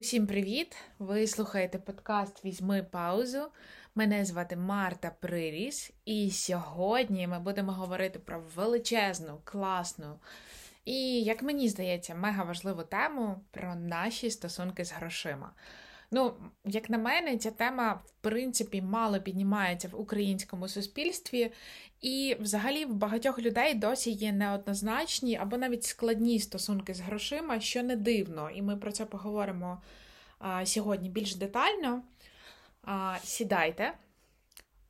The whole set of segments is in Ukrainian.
Всім привіт! Ви слухаєте подкаст Візьми паузу. Мене звати Марта Приріс, і сьогодні ми будемо говорити про величезну, класну і, як мені здається, мега важливу тему про наші стосунки з грошима. Ну, як на мене, ця тема, в принципі, мало піднімається в українському суспільстві, і взагалі в багатьох людей досі є неоднозначні або навіть складні стосунки з грошима, що не дивно, і ми про це поговоримо а, сьогодні більш детально. А, Сідайте,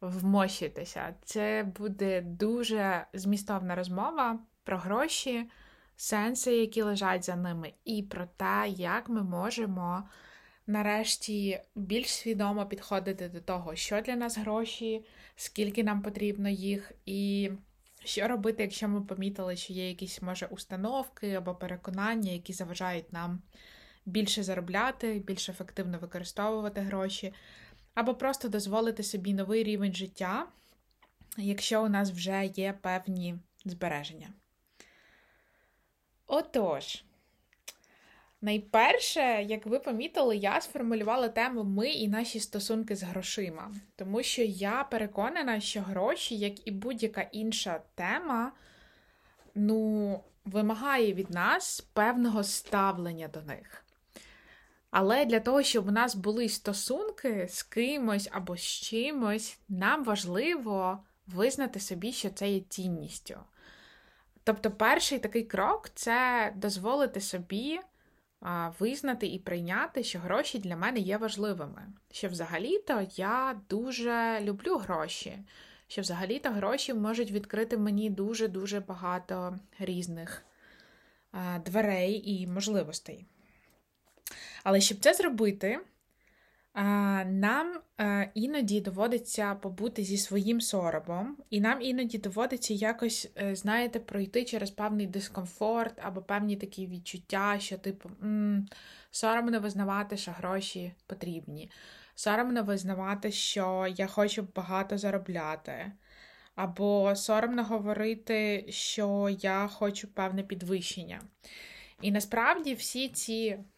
вмощуйтеся. Це буде дуже змістовна розмова про гроші, сенси, які лежать за ними, і про те, як ми можемо нарешті більш свідомо підходити до того, що для нас гроші, скільки нам потрібно їх, і що робити, якщо ми помітили, що є якісь, може, установки або переконання, які заважають нам більше заробляти, більш ефективно використовувати гроші, або просто дозволити собі новий рівень життя, якщо у нас вже є певні збереження. Отож. Найперше, як ви помітили, я сформулювала тему Ми і наші стосунки з грошима, тому що я переконана, що гроші, як і будь-яка інша тема, ну, вимагає від нас певного ставлення до них. Але для того, щоб у нас були стосунки з кимось або з чимось, нам важливо визнати собі, що це є цінністю. Тобто, перший такий крок це дозволити собі визнати і прийняти, що гроші для мене є важливими. Що взагалі-то я дуже люблю гроші, що взагалі-то гроші можуть відкрити мені дуже-дуже багато різних дверей і можливостей. Але щоб це зробити, нам іноді доводиться побути зі своїм соромом, і нам іноді доводиться якось, е, знаєте, пройти через певний дискомфорт або певні такі відчуття, що, типу, м-м, соромно визнавати, що гроші потрібні, соромно визнавати, що я хочу багато заробляти, або соромно говорити, що я хочу певне підвищення. І насправді всі ці Е,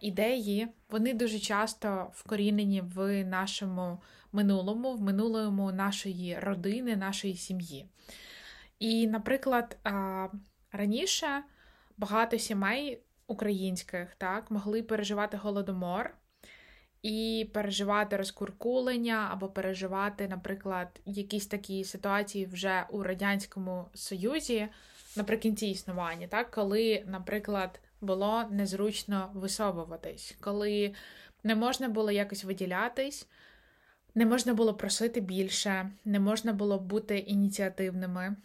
ідеї, вони дуже часто вкорінені в нашому минулому, в минулому нашої родини, нашої сім'ї. І, наприклад, раніше багато сімей українських так, могли переживати голодомор. І переживати розкуркулення, або переживати, наприклад, якісь такі ситуації вже у Радянському Союзі наприкінці існування, так, коли, наприклад, було незручно висовуватись, коли не можна було якось виділятись, не можна було просити більше, не можна було бути ініціативними.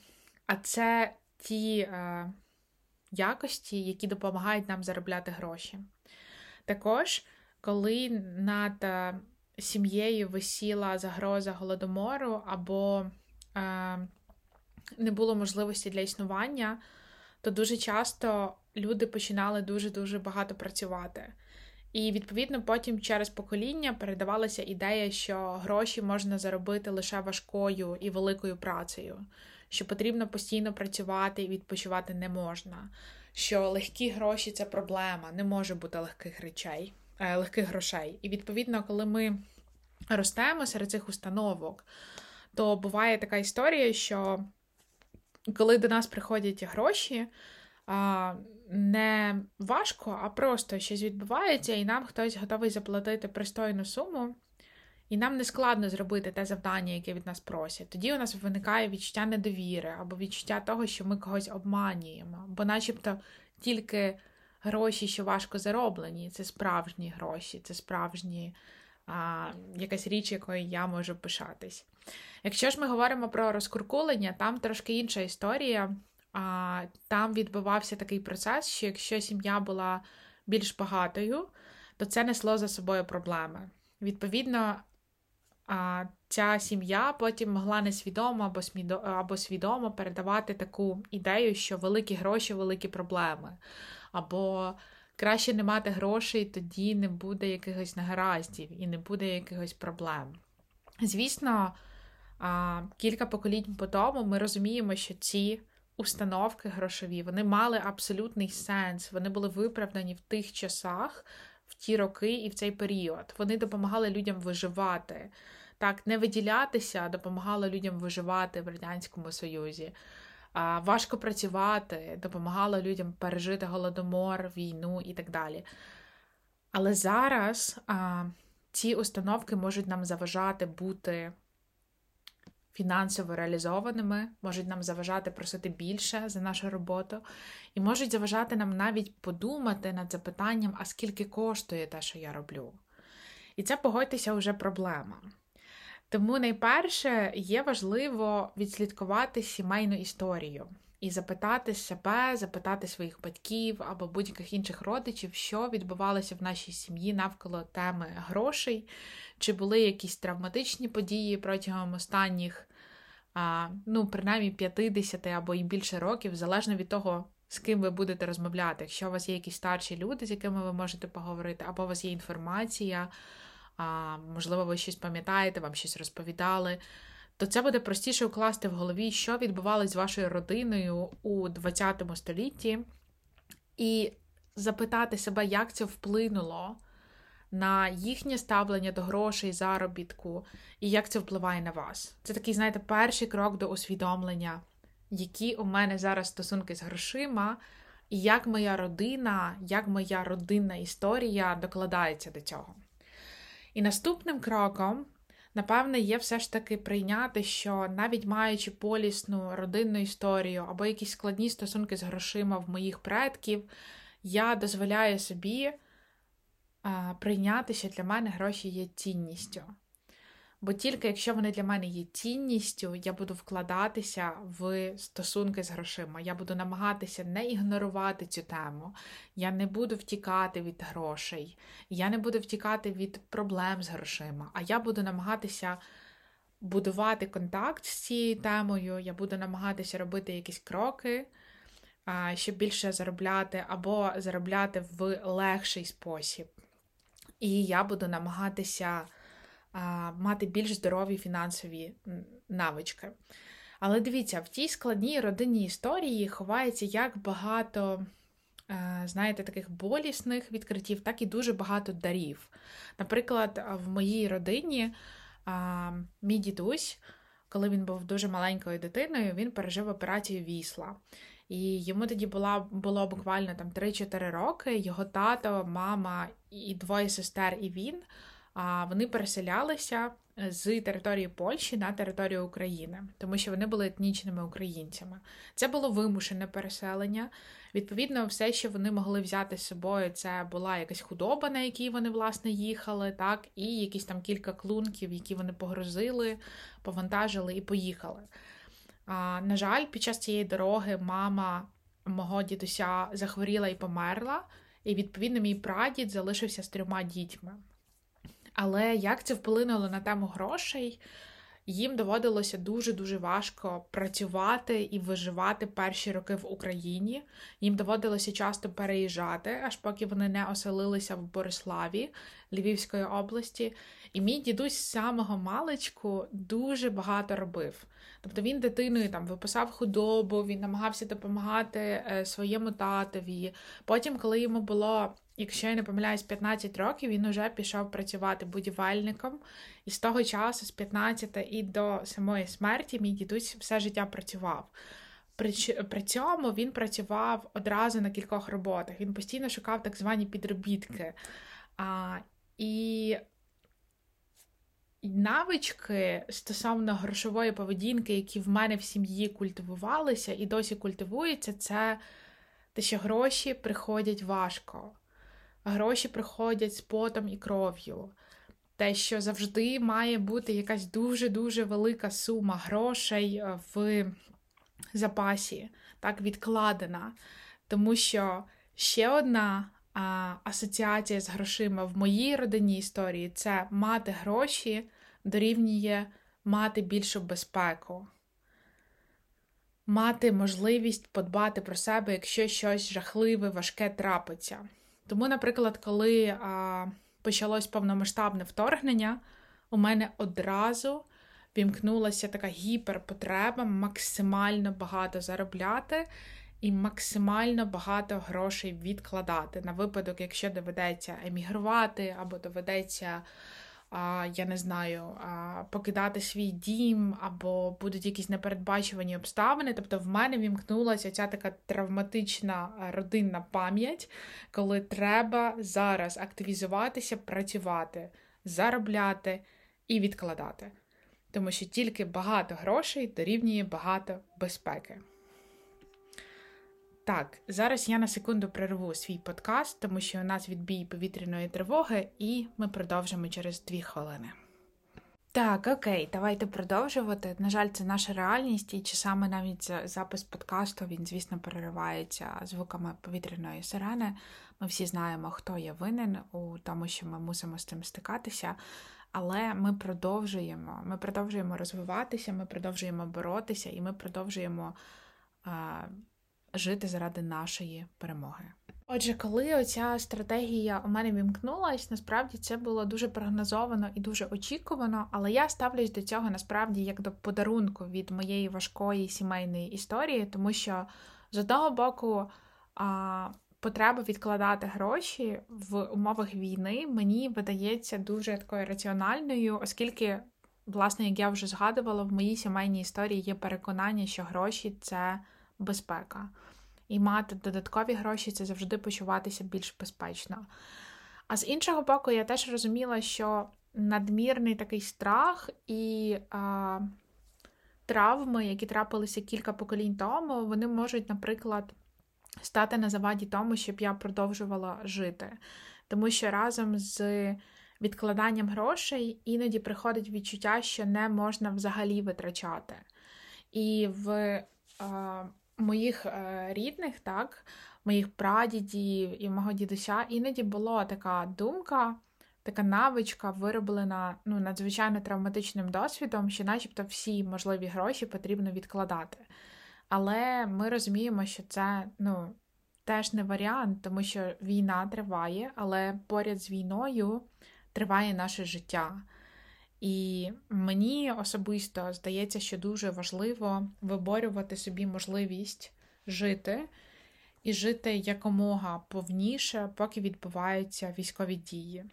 А це ті е, якості, які допомагають нам заробляти гроші. Також, коли над е, сім'єю висіла загроза голодомору, або е, не було можливості для існування, то дуже часто люди починали дуже-дуже багато працювати. І, відповідно, потім через покоління передавалася ідея, що гроші можна заробити лише важкою і великою працею, що потрібно постійно працювати і відпочивати не можна, що легкі гроші це проблема, не може бути легких речей, е, легких грошей. І відповідно, коли ми ростемо серед цих установок, то буває така історія, що коли до нас приходять гроші, не важко, а просто щось відбувається, і нам хтось готовий заплатити пристойну суму, і нам не складно зробити те завдання, яке від нас просять. Тоді у нас виникає відчуття недовіри або відчуття того, що ми когось обманюємо, бо, начебто, тільки гроші, що важко зароблені, це справжні гроші, це справжні а, якась річ, якою я можу пишатись. Якщо ж ми говоримо про розкуркулення, там трошки інша історія. Там відбувався такий процес, що якщо сім'я була більш багатою, то це несло за собою проблеми. Відповідно, ця сім'я потім могла несвідомо або, свідомо передавати таку ідею, що великі гроші великі проблеми. Або краще не мати грошей, тоді не буде якихось негараздів і не буде якихось проблем. Звісно, кілька поколінь по тому ми розуміємо, що ці установки грошові вони мали абсолютний сенс, вони були виправдані в тих часах, в ті роки і в цей період. Вони допомагали людям виживати. Так, не виділятися, допомагали людям виживати в Радянському Союзі. Важко працювати, допомагало людям пережити голодомор, війну і так далі. Але зараз а, ці установки можуть нам заважати бути фінансово реалізованими, можуть нам заважати просити більше за нашу роботу, і можуть заважати нам навіть подумати над запитанням, а скільки коштує те, що я роблю. І це погодьтеся вже проблема. Тому найперше є важливо відслідкувати сімейну історію і запитати себе, запитати своїх батьків або будь-яких інших родичів, що відбувалося в нашій сім'ї навколо теми грошей, чи були якісь травматичні події протягом останніх, ну, принаймні 50 або і більше років, залежно від того, з ким ви будете розмовляти. Якщо у вас є якісь старші люди, з якими ви можете поговорити, або у вас є інформація, можливо, ви щось пам'ятаєте, вам щось розповідали то це буде простіше укласти в голові, що відбувалось з вашою родиною у ХХ столітті, і запитати себе, як це вплинуло на їхнє ставлення до грошей, заробітку, і як це впливає на вас. Це такий, знаєте, перший крок до усвідомлення, які у мене зараз стосунки з грошима, і як моя родина, як моя родинна історія докладається до цього. І наступним кроком напевне, є все ж таки прийняти, що навіть маючи полісну родинну історію або якісь складні стосунки з грошима в моїх предків, я дозволяю собі а, прийняти, що для мене гроші є цінністю. Бо тільки якщо вони для мене є цінністю, я буду вкладатися в стосунки з грошима. Я буду намагатися не ігнорувати цю тему. Я не буду втікати від грошей, я не буду втікати від проблем з грошима, а я буду намагатися будувати контакт з цією темою, я буду намагатися робити якісь кроки, щоб більше заробляти, або заробляти в легший спосіб. І я буду намагатися мати більш здорові фінансові навички. Але дивіться, в тій складній родинній історії ховається як багато, е, знаєте, таких болісних відкриттів, так і дуже багато дарів. Наприклад, в моїй родині мій дідусь, коли він був дуже маленькою дитиною, він пережив операцію вісла. І йому тоді була, було буквально там 3-4 роки. Його тато, мама і двоє сестер, і він вони переселялися е, з території Польщі на територію України, тому що вони були етнічними українцями. Це було вимушене переселення. Відповідно, все, що вони могли взяти з собою, це була якась худоба, на якій вони власне їхали, так, і якісь там кілька клунків, які вони погрузили, повантажили і поїхали. А, На жаль, під час цієї дороги мама мого дідуся захворіла і померла, і відповідно мій прадід залишився з трьома дітьми. Але як це вплинуло на тему грошей? Їм доводилося дуже-дуже важко працювати і виживати перші роки в Україні. Їм доводилося часто переїжджати, аж поки вони не оселилися в Бориславі Львівської області. І мій дідусь з самого маличку дуже багато робив. Тобто він дитиною там виписав худобу, він намагався допомагати е, своєму татові. Потім, коли йому було якщо я не помиляюсь, 15 років він уже пішов працювати будівельником, і з того часу, з 15 і до самої смерті, мій дідусь все життя працював. При цьому він працював одразу на кількох роботах. Він постійно шукав так звані підробітки. А, І навички стосовно грошової поведінки, які в мене в сім'ї культивувалися і досі культивуються, це те, що гроші приходять важко гроші приходять з потом і кров'ю. Те, що завжди має бути якась дуже-дуже велика сума грошей е, в запасі, так відкладена. Тому що ще одна а, асоціація з грошима в моїй родинній історії це мати гроші дорівнює мати більшу безпеку, мати можливість подбати про себе, якщо щось жахливе, важке трапиться. Тому, наприклад, коли а, почалось повномасштабне вторгнення, у мене одразу вімкнулася така гіперпотреба максимально багато заробляти і максимально багато грошей відкладати. На випадок, якщо доведеться емігрувати, або доведеться, я не знаю, покидати свій дім, або будуть якісь непередбачувані обставини. Тобто в мене вімкнулася ця така травматична родинна пам'ять, коли треба зараз активізуватися, працювати, заробляти і відкладати. Тому що тільки багато грошей дорівнює багато безпеки. Так, зараз я на секунду перерву свій подкаст, тому що у нас відбій повітряної тривоги, і ми продовжимо через дві хвилини. Так, окей, давайте продовжувати. На жаль, це наша реальність, і часами навіть запис подкасту він, звісно, переривається звуками повітряної сирени. Ми всі знаємо, хто є винен у тому, що ми мусимо з цим стикатися. Але ми продовжуємо. Ми продовжуємо розвиватися, ми продовжуємо боротися, і ми продовжуємо жити заради нашої перемоги. Отже, коли оця стратегія у мене вімкнулась, насправді це було дуже прогнозовано і дуже очікувано, але я ставлюсь до цього насправді як до подарунку від моєї важкої сімейної історії, тому що з одного боку а, потреба відкладати гроші в умовах війни мені видається дуже такою раціональною, оскільки, власне, як я вже згадувала, в моїй сімейній історії є переконання, що гроші це безпека. І мати додаткові гроші це завжди почуватися більш безпечно. А з іншого боку, я теж розуміла, що надмірний такий страх і а, травми, які трапилися кілька поколінь тому, вони можуть, наприклад, стати на заваді тому, щоб я продовжувала жити. Тому що разом з відкладанням грошей іноді приходить відчуття, що не можна взагалі витрачати. І в моїх е, рідних, так, моїх прадідів і мого дідуся, іноді була така думка, така навичка, вироблена ну, надзвичайно травматичним досвідом, що, начебто, всі можливі гроші потрібно відкладати. Але ми розуміємо, що це ну, теж не варіант, тому що війна триває, але поряд з війною триває наше життя. І мені особисто здається, що дуже важливо виборювати собі можливість жити і жити якомога повніше, поки відбуваються військові дії.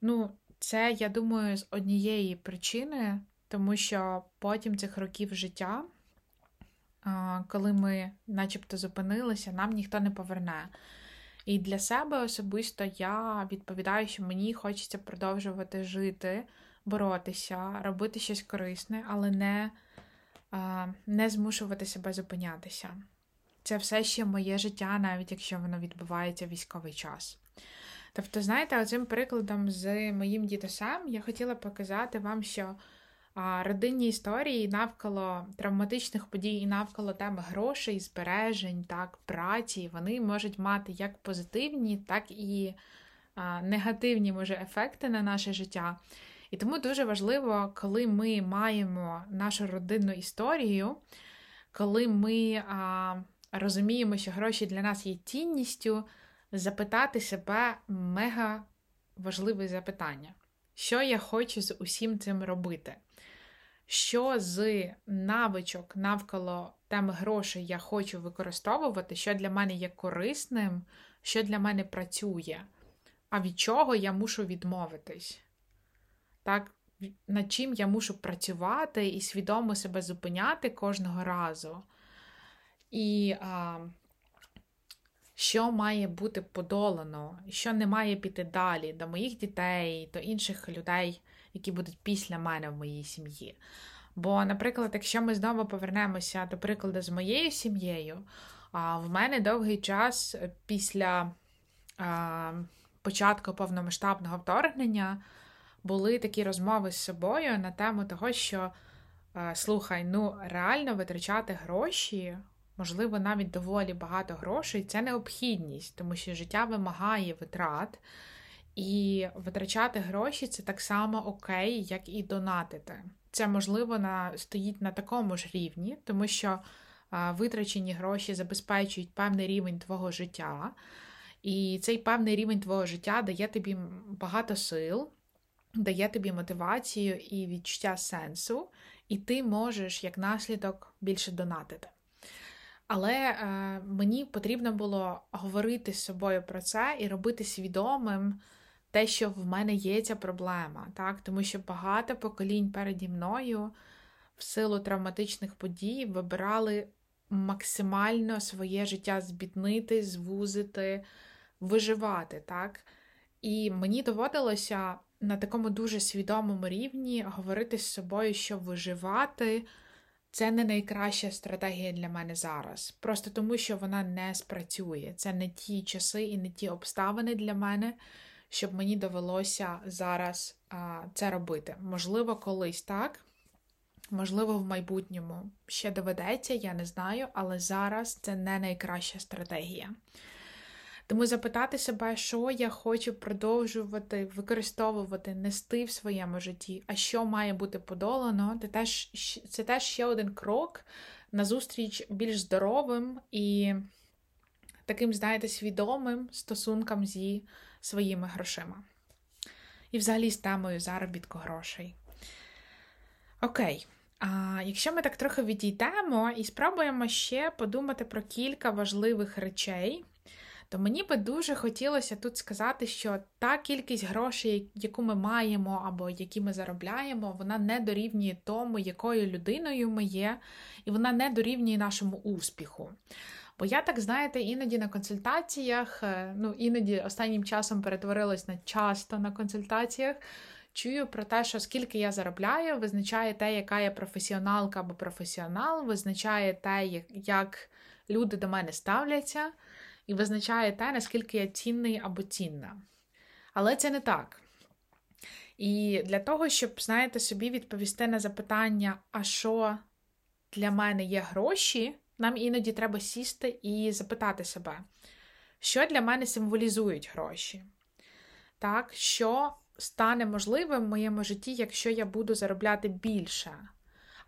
Ну, це, я думаю, з однієї причини, тому що потім цих років життя, коли ми начебто зупинилися, нам ніхто не поверне. І для себе особисто я відповідаю, що мені хочеться продовжувати жити боротися, робити щось корисне, але не, не змушувати себе зупинятися. Це все ще моє життя, навіть якщо воно відбувається в військовий час. Тобто, знаєте, цим прикладом з моїм дідусем я хотіла показати вам, що родинні історії навколо травматичних подій і навколо теми грошей, збережень, так, праці, вони можуть мати як позитивні, так і негативні може, ефекти на наше життя. І тому дуже важливо, коли ми маємо нашу родинну історію, коли ми а, розуміємо, що гроші для нас є цінністю, запитати себе мега важливе запитання. Що я хочу з усім цим робити? Що з навичок навколо теми грошей я хочу використовувати, що для мене є корисним, що для мене працює, а від чого я мушу відмовитись? Так, над чим я мушу працювати і свідомо себе зупиняти кожного разу. І а, що має бути подолано, що не має піти далі до моїх дітей, до інших людей, які будуть після мене в моїй сім'ї. Бо, наприклад, якщо ми знову повернемося до прикладу з моєю сім'єю, в мене довгий час після а, початку повномасштабного вторгнення були такі розмови з собою на тему того, що е, слухай, ну реально витрачати гроші, можливо, навіть доволі багато грошей це необхідність, тому що життя вимагає витрат. І витрачати гроші це так само окей, як і донатити. Це, можливо, на, стоїть на такому ж рівні, тому що а, витрачені гроші забезпечують певний рівень твого життя, і цей певний рівень твого життя дає тобі багато сил, дає тобі мотивацію і відчуття сенсу, і ти можеш як наслідок більше донатити. Але е, мені потрібно було говорити з собою про це і робити свідомим те, що в мене є ця проблема, так? тому що багато поколінь переді мною в силу травматичних подій вибирали максимально своє життя збіднити, звузити, виживати. так? І мені доводилося на такому дуже свідомому рівні говорити з собою, що виживати це не найкраща стратегія для мене зараз. Просто тому, що вона не спрацює. Це не ті часи і не ті обставини для мене, щоб мені довелося зараз а, це робити. Можливо, колись так. Можливо, в майбутньому ще доведеться, я не знаю, але зараз це не найкраща стратегія. Тому запитати себе, що я хочу продовжувати використовувати, нести в своєму житті, а що має бути подолано, це теж, це теж ще один крок назустріч більш здоровим і таким, знаєте, свідомим стосункам зі своїми грошима. І взагалі з темою заробітку грошей. Окей. А Якщо ми так трохи відійдемо і спробуємо ще подумати про кілька важливих речей, то мені би дуже хотілося тут сказати, що та кількість грошей, яку ми маємо або які ми заробляємо, вона не дорівнює тому, якою людиною ми є, і вона не дорівнює нашому успіху. Бо я так, знаєте, іноді на консультаціях, е, ну іноді останнім часом перетворилась на часто на консультаціях. Чую про те, що скільки я заробляю, визначає те, яка я професіоналка або професіонал, визначає те, як люди до мене ставляться, і визначає те, наскільки я цінний або цінна. Але це не так. І для того, щоб, знаєте, собі відповісти на запитання, а що для мене є гроші, нам іноді треба сісти і запитати себе, що для мене символізують гроші? Так, що стане можливим в моєму житті, якщо я буду заробляти більше?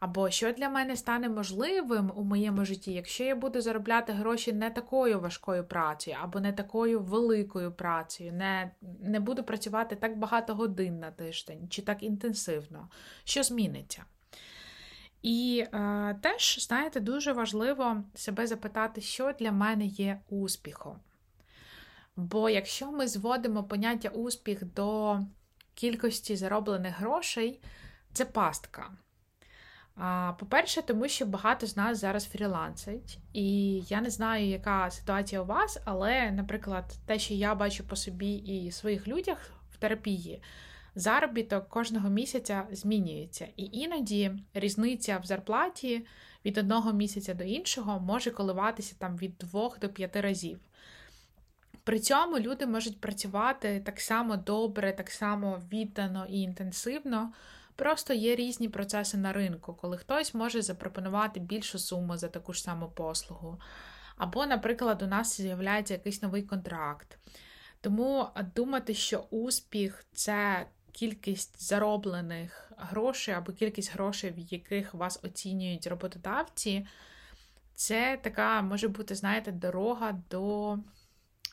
Або що для мене стане можливим у моєму житті, якщо я буду заробляти гроші не такою важкою працею, або не такою великою працею, не не буду працювати так багато годин на тиждень, чи так інтенсивно, що зміниться? І е, теж, знаєте, дуже важливо себе запитати, що для мене є успіхом. Бо якщо ми зводимо поняття успіх до кількості зароблених грошей, це пастка. По-перше, тому що багато з нас зараз фрілансить, і я не знаю, яка ситуація у вас, але, наприклад, те, що я бачу по собі і своїх людях в терапії, заробіток кожного місяця змінюється. І іноді різниця в зарплаті від одного місяця до іншого може коливатися там від двох до п'яти разів. При цьому люди можуть працювати так само добре, так само віддано і інтенсивно. Просто є різні процеси на ринку, коли хтось може запропонувати більшу суму за таку ж саму послугу. Або, наприклад, у нас з'являється якийсь новий контракт. Тому думати, що успіх це кількість зароблених грошей або кількість грошей, в яких вас оцінюють роботодавці, це така може бути, знаєте, дорога до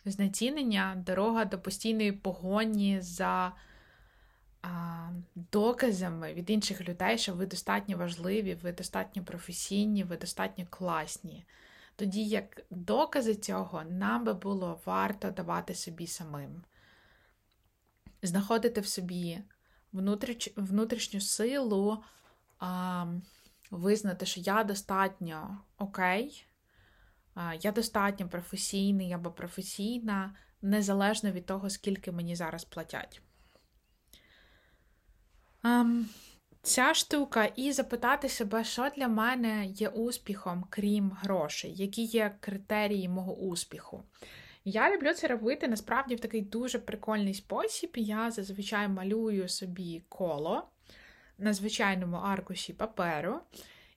знецінення, дорога до постійної погоні за доказами від інших людей, що ви достатньо важливі, ви достатньо професійні, ви достатньо класні. Тоді як докази цього нам би було варто давати собі самим знаходити в собі внутрішню силу, а, визнати, що я достатньо окей, а, я достатньо професійний або професійна, незалежно від того, скільки мені зараз платять. А, Ця штука, і запитати себе, що для мене є успіхом, крім грошей, які є критерії мого успіху. Я люблю це робити насправді в такий дуже прикольний спосіб. Я зазвичай малюю собі коло на звичайному аркуші паперу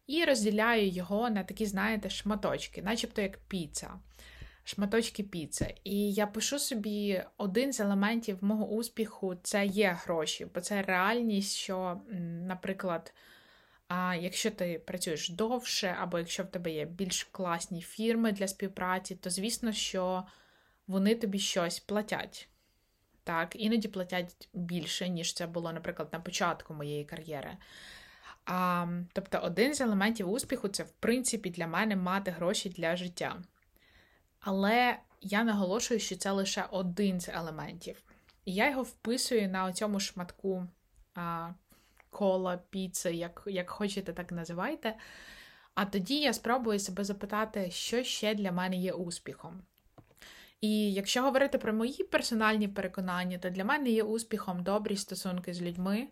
і розділяю його на такі, знаєте, шматочки, начебто як піца. Шматочки піци. І я пишу собі один з елементів мого успіху це є гроші, бо це реальність, що, наприклад, а якщо ти працюєш довше, або якщо в тебе є більш класні фірми для співпраці, то звісно, що вони тобі щось платять. Так, іноді платять більше, ніж це було, наприклад, на початку моєї кар'єри. А, Тобто, один з елементів успіху це, в принципі, для мене мати гроші для життя. Але я наголошую, що це лише один з елементів. І я його вписую на цьому шматку а, кола, піци, як, як хочете, так називайте. А тоді я спробую себе запитати, що ще для мене є успіхом. І якщо говорити про мої персональні переконання, то для мене є успіхом добрі стосунки з людьми.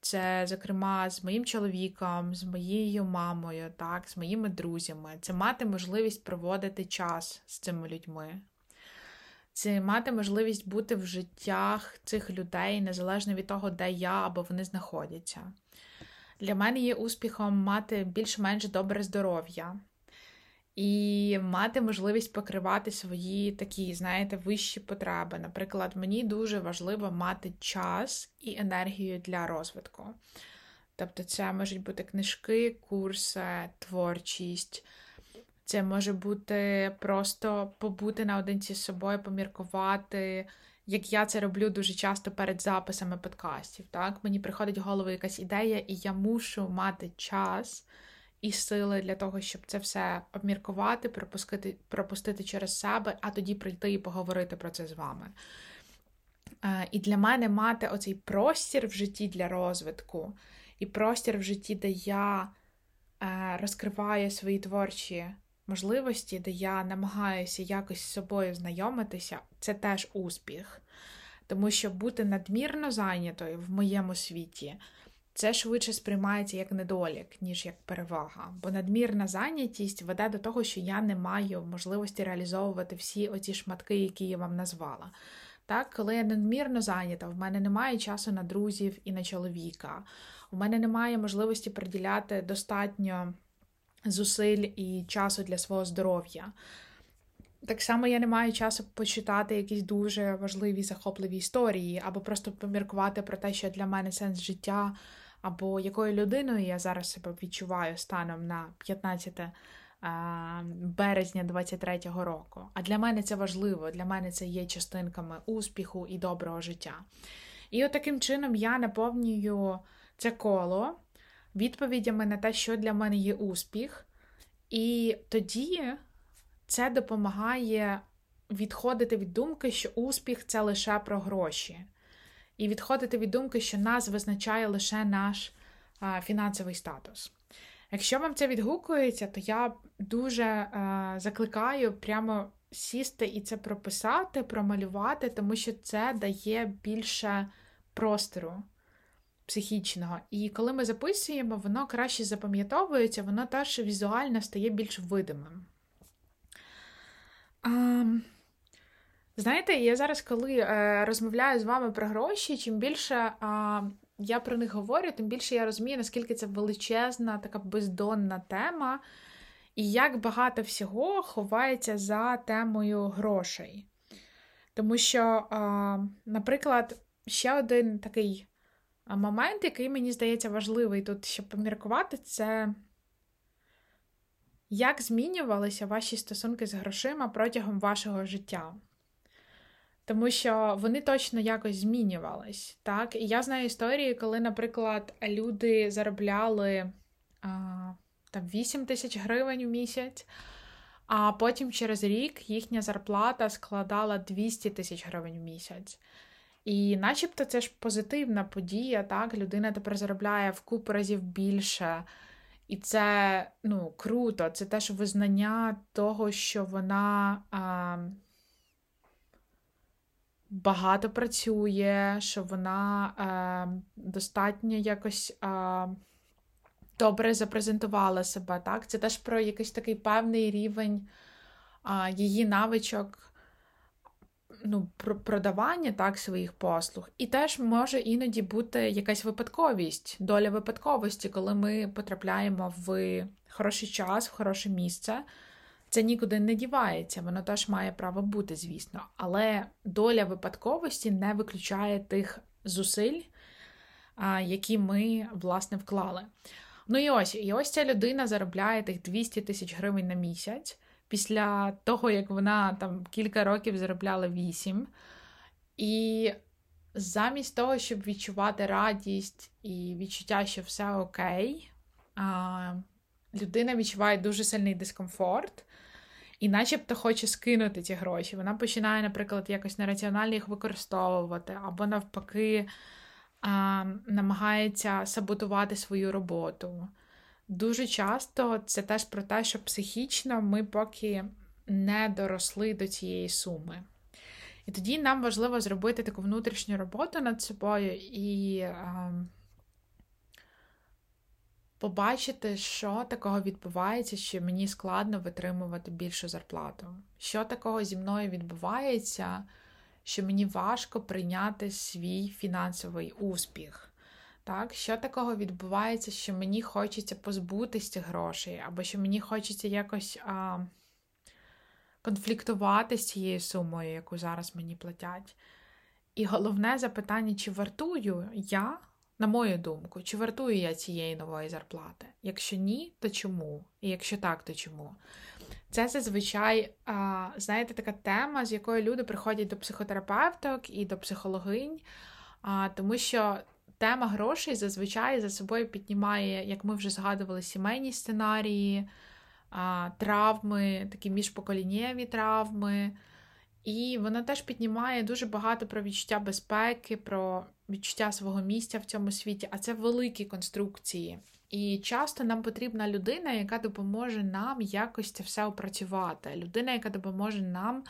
Це, зокрема, з моїм чоловіком, з моєю мамою, так, з моїми друзями. Це мати можливість проводити час з цими людьми. Це мати можливість бути в життях цих людей незалежно від того, де я або вони знаходяться. Для мене є успіхом мати більш-менш добре здоров'я і мати можливість покривати свої такі, знаєте, вищі потреби. Наприклад, мені дуже важливо мати час і енергію для розвитку. Тобто, це можуть бути книжки, курси, творчість. Це може бути просто побути наодинці з собою, поміркувати, як я це роблю дуже часто перед записами подкастів. Так? Мені приходить в голову якась ідея, і я мушу мати час і сили для того, щоб це все обміркувати, пропустити, пропустити через себе, а тоді прийти і поговорити про це з вами. Е, і для мене мати оцей простір в житті для розвитку, і простір в житті, де я е, розкриваю свої творчі можливості, де я намагаюся якось з собою знайомитися, це теж успіх. Тому що бути надмірно зайнятою в моєму світі це швидше сприймається як недолік, ніж як перевага. Бо надмірна зайнятість веде до того, що я не маю можливості реалізовувати всі оці шматки, які я вам назвала. Так, Коли я надмірно зайнята, в мене немає часу на друзів і на чоловіка, у мене немає можливості приділяти достатньо зусиль і часу для свого здоров'я. Так само я не маю часу почитати якісь дуже важливі захопливі історії, або просто поміркувати про те, що для мене сенс життя, або якою людиною я зараз себе відчуваю станом на 15 березня 23-го року. А для мене це важливо, для мене це є частинками успіху і доброго життя. І от таким чином я наповнюю це коло відповідями на те, що для мене є успіх. І тоді це допомагає відходити від думки, що успіх це лише про гроші. І відходити від думки, що нас визначає лише наш фінансовий статус. Якщо вам це відгукується, то я дуже закликаю прямо сісти і це прописати, промалювати, тому що це дає більше простору психічного. І коли ми записуємо, воно краще запам'ятовується, воно теж візуально стає більш видимим. А, знаєте, я зараз, коли е, розмовляю з вами про гроші, чим більше е, я про них говорю, тим більше я розумію, наскільки це величезна, така бездонна тема, і як багато всього ховається за темою грошей. Тому що, е, наприклад, ще один такий момент, який мені здається важливий тут, щоб поміркувати, це як змінювалися ваші стосунки з грошима протягом вашого життя. Тому що вони точно якось змінювались. так? І я знаю історії, коли, наприклад, люди заробляли а, там 8 тисяч гривень в місяць, а потім через рік їхня зарплата складала 200 тисяч гривень в місяць. І начебто це ж позитивна подія, так? Людина тепер заробляє в купу разів більше. І це ну, круто, це теж визнання того, що вона а, багато працює, що вона а, достатньо якось а, добре запрезентувала себе. так? Це теж про якийсь такий певний рівень а, її навичок ну, продавання так, своїх послуг. І теж може іноді бути якась випадковість, доля випадковості, коли ми потрапляємо в хороший час, в хороше місце. Це нікуди не дівається, воно теж має право бути, звісно. Але доля випадковості не виключає тих зусиль, які ми, власне, вклали. Ну і ось, і ось ця людина заробляє тих 200 тисяч гривень на місяць після того, як вона там кілька років заробляла вісім. І замість того, щоб відчувати радість і відчуття, що все окей, людина відчуває дуже сильний дискомфорт. І начебто хоче скинути ці гроші. Вона починає, наприклад, якось нераціонально їх використовувати, або навпаки а, намагається саботувати свою роботу. Дуже часто це теж про те, що психічно ми поки не доросли до цієї суми. І тоді нам важливо зробити таку внутрішню роботу над собою і а, побачити, що такого відбувається, що мені складно витримувати більшу зарплату. Що такого зі мною відбувається, що мені важко прийняти свій фінансовий успіх. Так, Що такого відбувається, що мені хочеться позбутися цих грошей, або що мені хочеться якось а, конфліктувати з цією сумою, яку зараз мені платять. І головне запитання, чи вартую я на мою думку, чи вартую я цієї нової зарплати? Якщо ні, то чому? І якщо так, то чому? Це зазвичай, знаєте, така тема, з якою люди приходять до психотерапевток і до психологинь, тому що тема грошей зазвичай за собою піднімає, як ми вже згадували, сімейні сценарії, травми, такі міжпоколінєві травми. І вона теж піднімає дуже багато про відчуття безпеки, про відчуття свого місця в цьому світі, а це великі конструкції. І часто нам потрібна людина, яка допоможе нам якось це все опрацювати. Людина, яка допоможе нам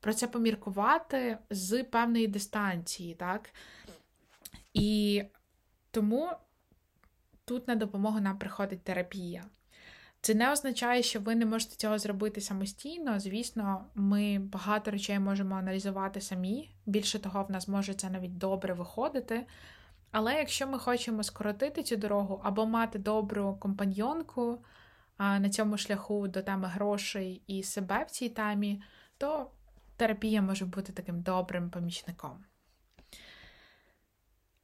про це поміркувати з певної дистанції. так? І тому тут на допомогу нам приходить терапія. Це не означає, що ви не можете цього зробити самостійно. Звісно, ми багато речей можемо аналізувати самі. Більше того, в нас може це навіть добре виходити. Але якщо ми хочемо скоротити цю дорогу або мати добру компаньйонку на цьому шляху до теми грошей і себе в цій темі, то терапія може бути таким добрим помічником.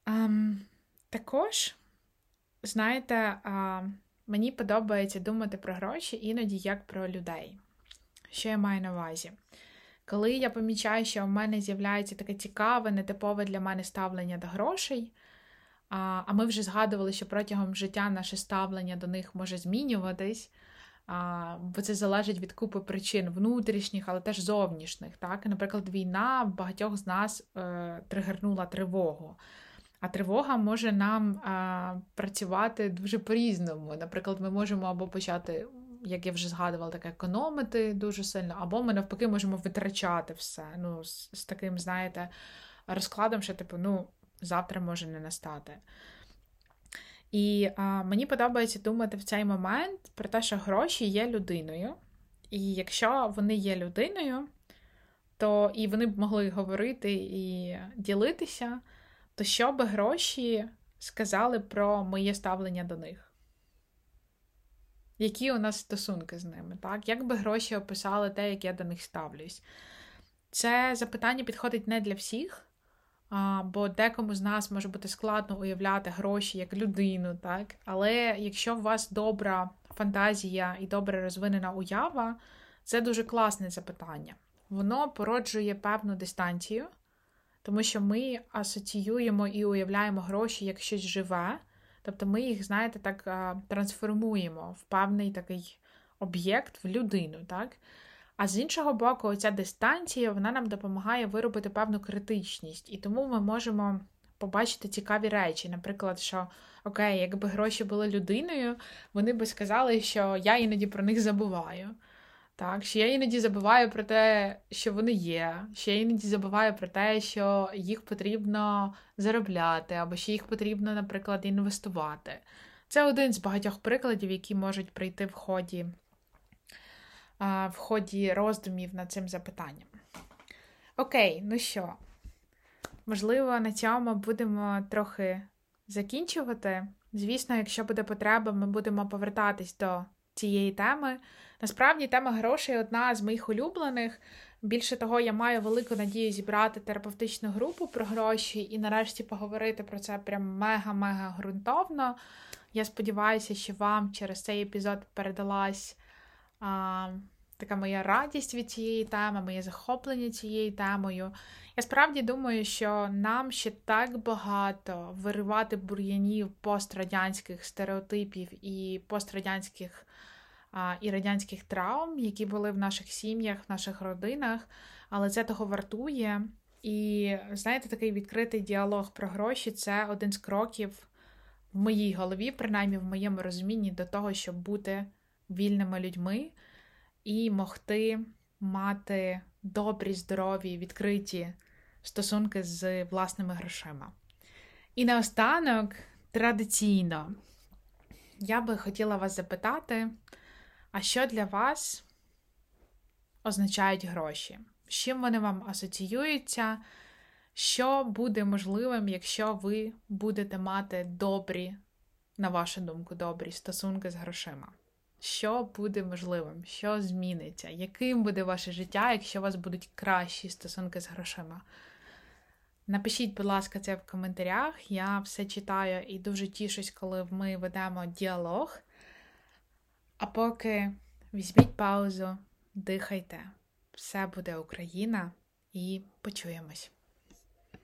Um, також, знаєте, Мені подобається думати про гроші іноді як про людей. Що я маю на увазі? Коли я помічаю, що в мене з'являється таке цікаве, нетипове для мене ставлення до грошей, а ми вже згадували, що протягом життя наше ставлення до них може змінюватись, бо це залежить від купи причин внутрішніх, але теж зовнішніх. Так? Наприклад, війна багатьох з нас е, тригернула тривогу. А тривога може нам а, працювати дуже по-різному. Наприклад, ми можемо або почати, як я вже згадувала, так економити дуже сильно, або ми навпаки можемо витрачати все. Ну, з, з таким, знаєте, розкладом, що типу, ну, завтра може не настати. І а, мені подобається думати в цей момент про те, що гроші є людиною. І якщо вони є людиною, то і вони б могли говорити і ділитися то що би гроші сказали про моє ставлення до них? Які у нас стосунки з ними? так? Як би гроші описали те, як я до них ставлюсь? Це запитання підходить не для всіх, бо декому з нас може бути складно уявляти гроші як людину, так? але якщо у вас добра фантазія і добре розвинена уява, це дуже класне запитання. Воно породжує певну дистанцію тому що ми асоціюємо і уявляємо гроші як щось живе, тобто ми їх, знаєте, так трансформуємо в певний такий об'єкт, в людину. так? А з іншого боку, ця дистанція вона нам допомагає виробити певну критичність, і тому ми можемо побачити цікаві речі. Наприклад, що окей, якби гроші були людиною, вони би сказали, що я іноді про них забуваю. Так, що я іноді забуваю про те, що вони є, що я іноді забуваю про те, що їх потрібно заробляти, або що їх потрібно, наприклад, інвестувати. Це один з багатьох прикладів, які можуть прийти в ході в ході роздумів над цим запитанням. Окей, ну що, можливо, на цьому будемо трохи закінчувати. Звісно, якщо буде потреба, ми будемо повертатись до цієї теми. Насправді, тема грошей одна з моїх улюблених. Більше того, я маю велику надію зібрати терапевтичну групу про гроші і нарешті поговорити про це прям мега-мега ґрунтовно. Я сподіваюся, що вам через цей епізод передалась а, така моя радість від цієї теми, моє захоплення цією темою. Я справді думаю, що нам ще так багато виривати бур'янів пострадянських стереотипів і пострадянських а, і радянських травм, які були в наших сім'ях, в наших родинах, але це того вартує. І знаєте, такий відкритий діалог про гроші це один з кроків в моїй голові, принаймні в моєму розумінні, до того, щоб бути вільними людьми і могти мати добрі, здорові, відкриті стосунки з власними грошима. І наостанок, традиційно, я би хотіла вас запитати, а що для вас означають гроші? З чим вони вам асоціюються? Що буде можливим, якщо ви будете мати добрі, на вашу думку, добрі стосунки з грошима? Що буде можливим? Що зміниться? Яким буде ваше життя, якщо у вас будуть кращі стосунки з грошима? Напишіть, будь ласка, це в коментарях. Я все читаю і дуже тішусь, коли ми ведемо діалог. А поки візьміть паузу, дихайте. Все буде Україна і почуємось.